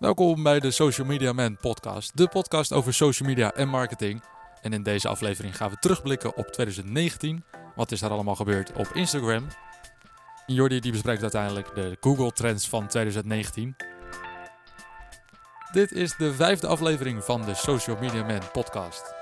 Welkom bij de Social Media Man podcast, de podcast over social media en marketing. En in deze aflevering gaan we terugblikken op 2019. Wat is daar allemaal gebeurd op Instagram? Jordi die bespreekt uiteindelijk de Google Trends van 2019. Dit is de vijfde aflevering van de Social Media Man podcast.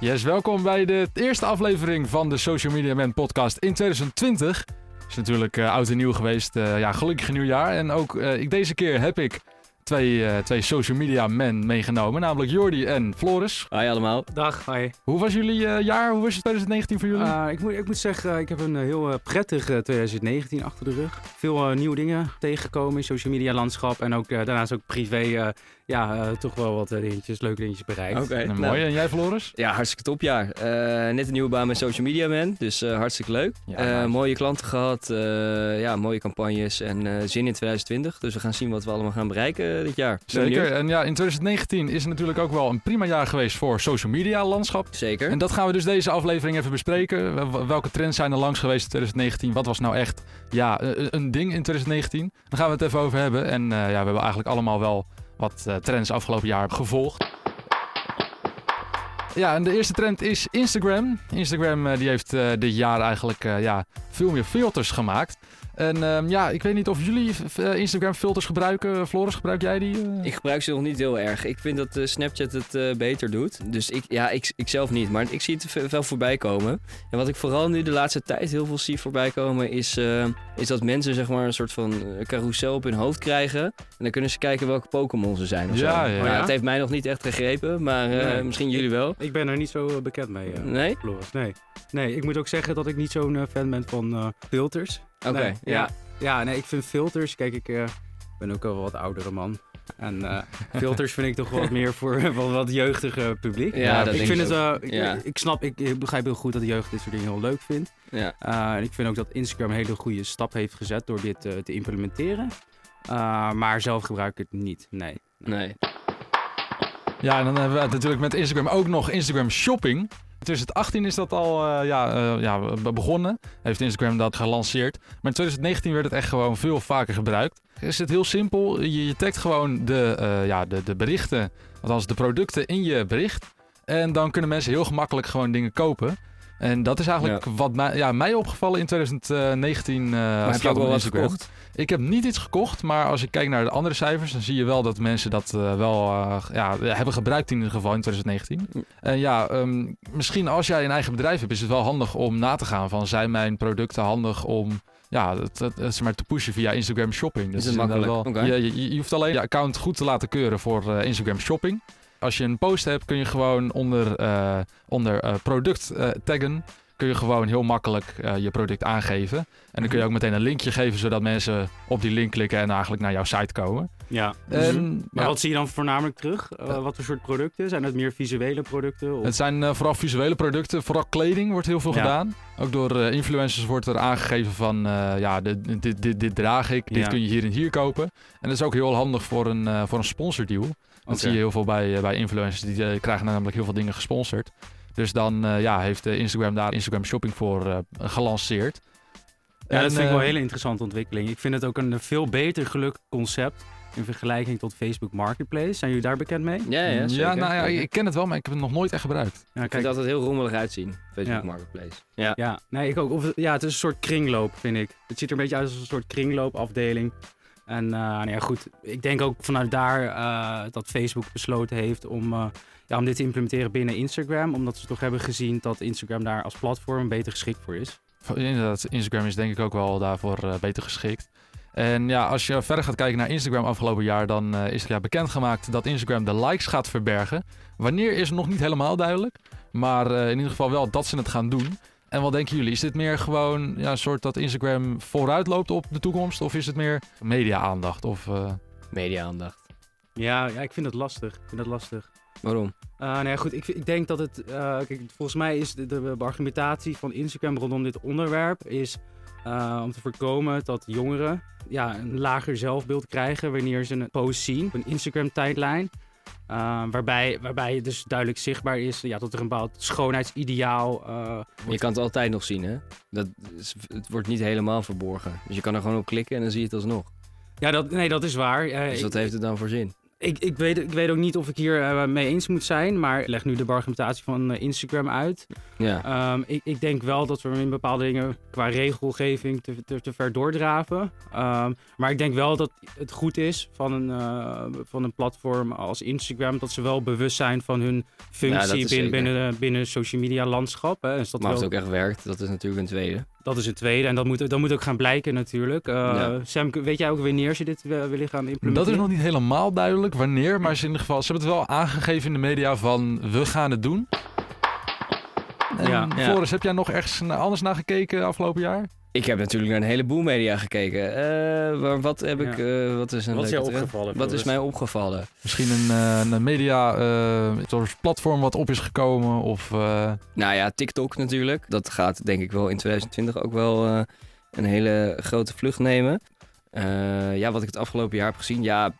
Yes, welkom bij de eerste aflevering van de Social Media Man podcast in 2020. Is natuurlijk eh, oud en nieuw geweest. Eh, ja, gelukkig nieuwjaar. En ook eh, ik, deze keer heb ik twee, eh, twee social media men meegenomen. Namelijk Jordi en Floris. Hoi allemaal. Dag, hi. Hoe was jullie eh, jaar? Hoe was het 2019 voor jullie? Uh, ik, moet, ik moet zeggen, ik heb een heel uh, prettig 2019 achter de rug. Veel nieuwe dingen tegengekomen in social media landschap. En ook daarnaast ook privé ja, toch wel wat dingetjes, leuke dingetjes bereikt. Oké, okay, nou, mooi. En jij Floris? Ja, hartstikke topjaar. net een nieuwe baan met Social Media Man, dus hartstikke leuk. Ja. Mooie klanten gehad, ja, mooie campagnes en zin in 2020. Dus we gaan zien wat we allemaal gaan bereiken dit jaar. Zeker. En ja, in 2019 is het natuurlijk ook wel een prima jaar geweest voor social media landschap. Zeker. En dat gaan we dus deze aflevering even bespreken. Welke trends zijn er langs geweest in 2019? Wat was nou echt ja, een ding in 2019? Daar gaan we het even over hebben. En uh, ja, we hebben eigenlijk allemaal wel wat uh, trends afgelopen jaar gevolgd. Ja, en de eerste trend is Instagram. Instagram uh, die heeft dit jaar eigenlijk ja, veel meer filters gemaakt. En um, ja, ik weet niet of jullie uh, Instagram filters gebruiken. Floris, gebruik jij die? Uh? Ik gebruik ze nog niet heel erg. Ik vind dat uh, Snapchat het beter doet. Dus ik, ja, ik, ik zelf niet. Maar ik zie het wel voorbij komen. En wat ik vooral nu de laatste tijd heel veel zie voorbij komen... is, is dat mensen zeg maar een soort van carousel op hun hoofd krijgen. En dan kunnen ze kijken welke Pokémon ze zijn. Of ja, zo. ja. Maar ja, het heeft mij nog niet echt gegrepen. Maar nee. misschien jullie wel. Ik, ben er niet zo bekend mee, nee? Floris. Nee. nee, ik moet ook zeggen dat ik niet zo'n fan ben van filters. Oké, okay, nee, ja. Ja, nee, ik vind filters. Kijk, ik ben ook al wat oudere man. En filters vind ik toch wat meer voor wat, wat jeugdige publiek. Ja, dat ik vind het. Ik, ja. ik, snap, ik, ik, begrijp heel goed dat de jeugd dit soort dingen heel leuk vindt. Ja. en ik vind ook dat Instagram een hele goede stap heeft gezet door dit te implementeren. maar zelf gebruik ik het niet. Nee. Nee. Ja, en dan hebben we natuurlijk met Instagram ook nog Instagram Shopping. 2018 is dat al uh, ja, uh, ja, begonnen. Heeft Instagram dat gelanceerd. Maar in 2019 werd het echt gewoon veel vaker gebruikt. Is het heel simpel. Je, je tagt gewoon de, uh, ja, de, de berichten, althans de producten in je bericht. En dan kunnen mensen heel gemakkelijk gewoon dingen kopen. En dat is eigenlijk ja. wat mij, ja, mij opgevallen in 2019. Uh, maar heb je ook wel wat gekocht? Ik heb niet iets gekocht, maar als ik kijk naar de andere cijfers, dan zie je wel dat mensen dat uh, wel uh, ja, hebben gebruikt in ieder geval in 2019. En ja, um, misschien als jij een eigen bedrijf hebt, is het wel handig om na te gaan van zijn mijn producten handig om ja, het, maar te pushen via Instagram Shopping. Dat is, is makkelijk. Wel, okay. je, je, je, hoeft alleen je account goed te laten keuren voor uh, Instagram Shopping. Als je een post hebt, kun je gewoon onder, uh, onder uh, product uh, taggen. Kun je gewoon heel makkelijk je product aangeven. En dan kun je ook meteen een linkje geven, zodat mensen op die link klikken en eigenlijk naar jouw site komen. Ja. En, maar ja. wat zie je dan voornamelijk terug? wat voor soort producten? Zijn het meer visuele producten? Of? Het zijn vooral visuele producten. Vooral kleding wordt heel veel ja. gedaan. Ook door influencers wordt er aangegeven van, ja, dit, dit, dit, dit draag ik. Dit kun je hier en hier kopen. En dat is ook heel handig voor een, voor een sponsordeal. Dat okay. zie je heel veel bij, bij influencers. Die uh, krijgen namelijk heel veel dingen gesponsord. Dus dan uh, ja, heeft uh, Instagram daar Instagram Shopping voor gelanceerd. Ja, en, dat vind ik wel een hele interessante ontwikkeling. Ik vind het ook een veel beter gelukt concept in vergelijking tot Facebook Marketplace. Zijn jullie daar bekend mee? Ja, ja, ja nou ja, ik ken het wel, maar ik heb het nog nooit echt gebruikt. Ja, kijk, ik vind dat het heel rommelig uitzien, Facebook ja. Marketplace. Ja. ja, nee, ik ook. Of, ja, het is een soort kringloop, vind ik. Het ziet er een beetje uit als een soort kringloopafdeling. En uh, nou ja, goed, ik denk ook vanuit daar uh, dat Facebook besloten heeft om, uh, ja, om dit te implementeren binnen Instagram. Omdat ze toch hebben gezien dat Instagram daar als platform beter geschikt voor is. Inderdaad, Instagram is denk ik ook wel daarvoor beter geschikt. En ja, als je verder gaat kijken naar Instagram afgelopen jaar, dan is er ja bekendgemaakt dat Instagram de likes gaat verbergen. Wanneer is nog niet helemaal duidelijk, maar in ieder geval wel dat ze het gaan doen. En wat denken jullie? Is dit meer gewoon ja, een soort dat Instagram vooruit loopt op de toekomst? Of is het meer media-aandacht? Of, uh... Media-aandacht. Ja, ja, ik vind het lastig. Ik vind het lastig. Waarom? Uh, nou ja, goed, ik, ik denk dat het... Uh, kijk, volgens mij is de, de, argumentatie van Instagram rondom dit onderwerp... is uh, om te voorkomen dat jongeren ja, een lager zelfbeeld krijgen... wanneer ze een post zien op een Instagram-tijdlijn... Uh, waarbij, waarbij het dus duidelijk zichtbaar is ja, dat er een bepaald schoonheidsideaal. Uh, je kan het altijd nog zien, hè? Dat is, het wordt niet helemaal verborgen. Dus je kan er gewoon op klikken en dan zie je het alsnog. Ja, dat, nee, dat is waar. Dus ik- wat heeft het dan voor zin? Ik, ik, weet, ik weet ook niet of ik hier eh, mee eens moet zijn, maar ik leg nu de argumentatie van eh, Instagram uit. Ja. Ehm, ik, ik denk wel dat we in bepaalde dingen qua regelgeving te, te, te ver doordraven. Ehm, maar ik denk wel dat het goed is van een, eh, van een platform als Instagram, dat ze wel bewust zijn van hun functie binnen, binnen, binnen het social media landschap. Hè. Dus dat, Maar wel- het ook echt werkt, dat is natuurlijk een tweede. Dat is een tweede en dat moet, dat moet ook gaan blijken natuurlijk. Eh, Ja. Sam, weet jij ook wanneer ze dit willen gaan implementeren? Dat is nog niet helemaal duidelijk wanneer, maar ze, in ieder geval, ze hebben het wel aangegeven in de media van we gaan het doen. En Ja. Ja. Floris, heb jij nog ergens anders naar gekeken afgelopen jaar? Ik heb natuurlijk naar een heleboel media gekeken. Eh, maar wat heb ik, eh, wat is een Wat is jou trend? opgevallen? Wat is mij opgevallen? Misschien een, eh, een media eh, soort platform wat op is gekomen of... eh, Nou ja, TikTok natuurlijk. Dat gaat denk ik wel in 2020 ook wel eh, een hele grote vlucht nemen. Eh, ja, wat ik het afgelopen jaar heb gezien, ja,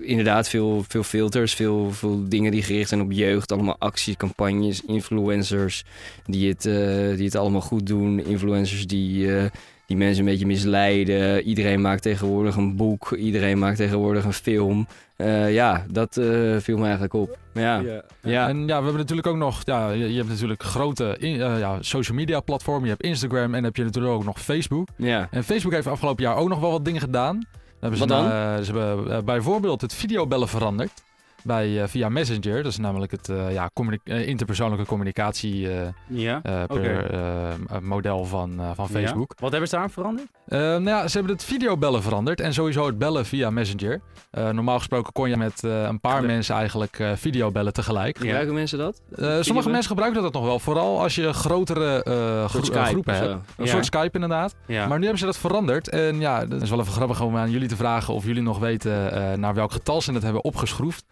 inderdaad veel, veel filters, veel, veel dingen die gericht zijn op jeugd. Allemaal acties, campagnes, influencers die het, eh, die het allemaal goed doen. Influencers die, eh, die mensen een beetje misleiden. Iedereen maakt tegenwoordig een boek, iedereen maakt tegenwoordig een film. Eh, ja, dat eh, viel me eigenlijk op. Ja, Ja. ja. En ja, we hebben natuurlijk ook nog, ja, je, hebt natuurlijk grote in- eh, ja, social media platformen. Je hebt Instagram en heb je natuurlijk ook nog Facebook. ja. En Facebook heeft afgelopen jaar ook nog wel wat dingen gedaan. Dan hebben ze Wat dan? ze hebben bijvoorbeeld het videobellen veranderd. Bij, eh, via Messenger, dat is namelijk het eh, ja, communi- eh, interpersoonlijke communicatie eh, Ja. eh, per, Oké. eh, eh, model van, van Facebook. Ja. Wat hebben ze daar aan veranderd? Nou ja, ze hebben het videobellen veranderd en sowieso het bellen via Messenger. Normaal gesproken kon je met een paar Ja. mensen eigenlijk videobellen tegelijk. Gebruiken mensen dat? Sommige mensen gebruiken dat nog wel, vooral als je grotere gro- Skype groepen hebt. Een soort Skype inderdaad. Maar nu hebben ze dat veranderd. En ja, dat is wel even grappig om aan jullie te vragen of jullie nog weten naar welk getal ze het hebben opgeschroefd.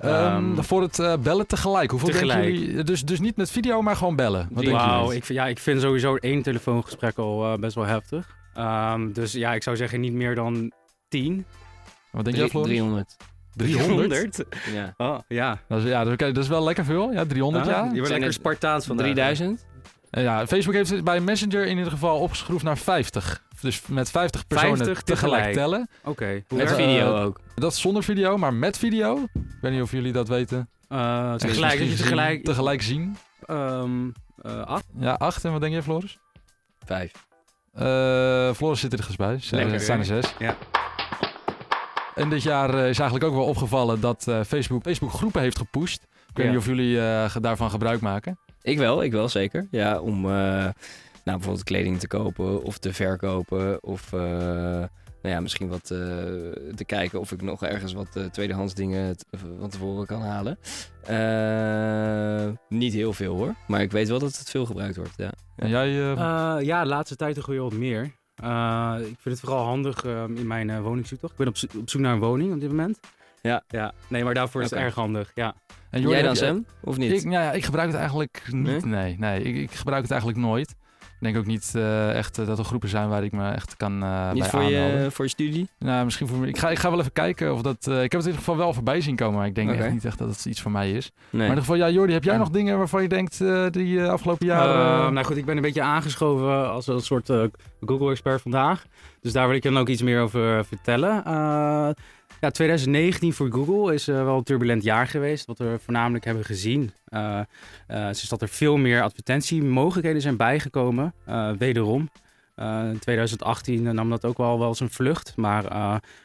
Ehm, Ehm, voor het eh, bellen tegelijk. Hoeveel tegelijk. denken jullie? Dus, dus niet met video, maar gewoon bellen. Wat jullie? ik, vind- ja, ik vind sowieso één telefoongesprek al eh, best wel heftig. Ehm, dus ja, ik zou zeggen niet meer dan 10. Wat denk jij, Floris? 300. 300? Ja. Oh, ja. Dat is, ja, dat is, oké, dat is wel lekker veel. Ja, 300 Ah, ja. Je bent Zijn lekker Spartaans van 3000? En ja. Facebook heeft het bij Messenger in ieder geval opgeschroefd naar 50. Dus met 50 personen 50 tegelijk tegelijk. tellen. Oké. Met Ja, video eh, ook. Dat is zonder video, maar met video. Ik weet niet of jullie dat weten. Eh, tegelijk, dat je misschien tegelijk... zien- tegelijk zien. ehm, eh, acht. Ja, 8. En wat denk je, Floris? Vijf. Eh Floris zit er ergens bij. Z- Lekker, Het zijn er zes. Ja. En dit jaar eh, is eigenlijk ook wel opgevallen dat eh, Facebook, Facebook groepen heeft gepusht. Ik weet Ja. niet of jullie eh, daarvan gebruik maken. Ik wel, ik wel zeker. Ja, om eh, nou, bijvoorbeeld kleding te kopen of te verkopen. Of eh, nou ja, misschien wat eh, te kijken of ik nog ergens wat eh, tweedehands dingen van tevoren kan halen. Eh, niet heel veel hoor, maar ik weet wel dat het veel gebruikt wordt. Ja. En jij, ja, de laatste tijd toch weer wat meer. Eh, ik vind het vooral handig ehm, in mijn uh, woningszoektocht. Ik ben op, zo- op zoek naar een woning op dit moment. Ja. ja. Nee, maar daarvoor is het erg handig. Ja. en Jij dan Sam, of niet? Ik, ja, ja, ik gebruik het eigenlijk niet. Nee, nee, ik, ik gebruik het eigenlijk nooit. Ik denk ook niet eh, echt eh, dat er groepen zijn waar ik me echt kan eh niet bij voor aanmelden. je, voor je studie? Nou, misschien voor me. Ik ga, ik ga wel even kijken of dat. eh, ik heb het in ieder geval wel voorbij zien komen, maar ik denk echt niet echt dat het iets voor mij is. Nee. Maar in ieder geval, ja, Jordi, heb jij Ja. nog dingen waarvan je denkt eh, die eh, afgelopen jaar. Eh, eh, nou goed, ik ben een beetje aangeschoven als een soort eh, Google-expert vandaag. Dus daar wil ik je dan ook iets meer over eh, vertellen. Ja, 2019 voor Google is eh, wel een turbulent jaar geweest. Wat we voornamelijk hebben gezien eh, is dat er veel meer advertentiemogelijkheden zijn bijgekomen. wederom. In 2018 nam dat ook wel wel zijn vlucht. Maar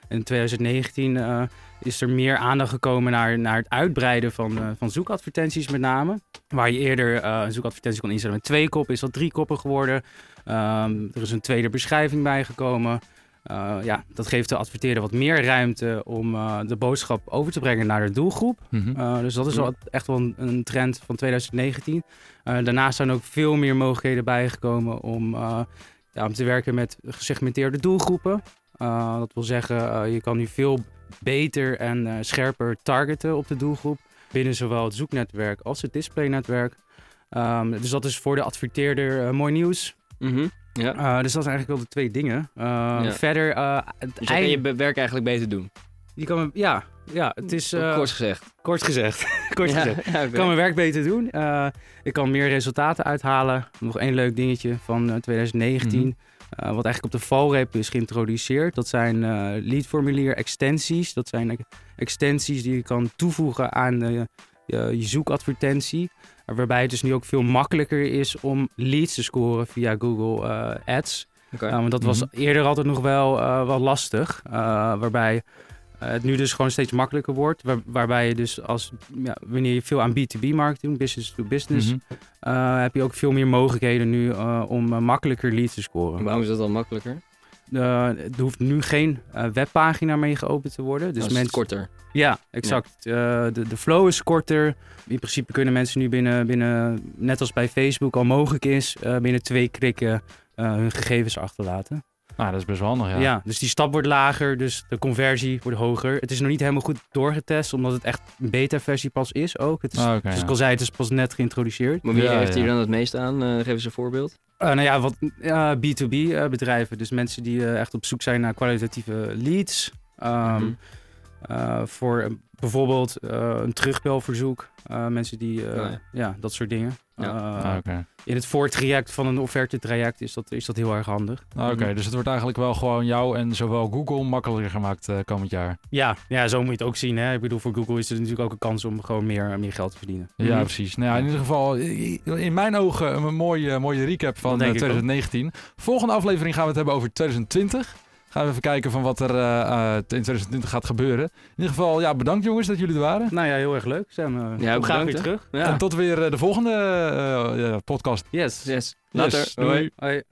in 2019 eh, is er meer aandacht gekomen naar, naar het uitbreiden van, van zoekadvertenties met name. Waar je eerder een zoekadvertentie kon instellen met twee koppen, is dat drie koppen geworden. Ehm, er is een tweede beschrijving bijgekomen. Eh, ja, dat geeft de adverteerder wat meer ruimte om eh, de boodschap over te brengen naar de doelgroep. mhm. Uh, dus dat is wel echt wel een, een trend van 2019. Uh, daarnaast zijn ook veel meer mogelijkheden bijgekomen om, ja, om te werken met gesegmenteerde doelgroepen. Dat wil zeggen, je kan nu veel beter en scherper targeten op de doelgroep. Binnen zowel het zoeknetwerk als het displaynetwerk. Um, dus dat is voor de adverteerder mooi nieuws. Mhm. Ja. Uh, dus dat zijn eigenlijk wel de twee dingen. Ja. Verder. Uh, dus kan je werk eigenlijk beter doen. Je kan, ja, ja, het is. Uh, kort gezegd. Kort gezegd. kort ja, gezegd. Ja. Ik kan mijn werk beter doen. Uh, ik kan meer resultaten uithalen. Nog één leuk dingetje van 2019. Mm -hmm. wat eigenlijk op de valreep is geïntroduceerd. Dat zijn leadformulier extensies. Dat zijn extensies die je kan toevoegen aan je, je zoekadvertentie. Waarbij het dus nu ook veel makkelijker is om leads te scoren via Google Ads. Okay. want dat was mhm. eerder altijd nog wel, wel lastig. waarbij het nu dus gewoon steeds makkelijker wordt. waarbij je dus als ja, wanneer je veel aan B2B marketing, business to business, mm heb je ook veel meer mogelijkheden nu om makkelijker leads te scoren. Waarom is dat dan makkelijker? Er hoeft nu geen webpagina mee geopend te worden. Dus mensen... korter. Ja, exact. de, de flow is korter. In principe kunnen mensen nu binnen, binnen net als bij Facebook al mogelijk is, binnen twee klikken hun gegevens achterlaten. Nou, dat is best wel handig, ja. Ja, dus die stap wordt lager, dus de conversie wordt hoger. Het is nog niet helemaal goed doorgetest, omdat het echt een beta-versie pas is ook. Het is, ah, zoals ik al zei, het is pas net geïntroduceerd. Maar wie ja, heeft hier dan het meest aan? Uh, geef eens een voorbeeld. Uh, nou ja, wat B2B bedrijven. Dus mensen die echt op zoek zijn naar kwalitatieve leads. Um, voor bijvoorbeeld een terugbelverzoek. mensen die, oh, ja. ja. dat soort dingen. Ja. Uh, okay. In het voortraject van een offerte-traject is dat, is dat heel erg handig. Ah, oké, dus het wordt eigenlijk wel gewoon jou en zowel Google makkelijker gemaakt uh, komend jaar. Ja, ja, zo moet je het ook zien. Hè? Ik bedoel, voor Google is er natuurlijk ook een kans om gewoon meer, meer geld te verdienen. Ja, mhm. precies. Nou ja, in ieder geval, in mijn ogen een mooie, mooie recap van 2019. Volgende aflevering gaan we het hebben over 2020 gaan we even kijken van wat er uh, in 2020 gaat gebeuren. In ieder geval, ja, bedankt jongens dat jullie er waren. Nou ja, heel erg leuk. Sam, uh, ja, we gaan weer terug. Ja. En tot weer de volgende podcast. Yes. Yes. Later. Yes. Hoi. Hoi.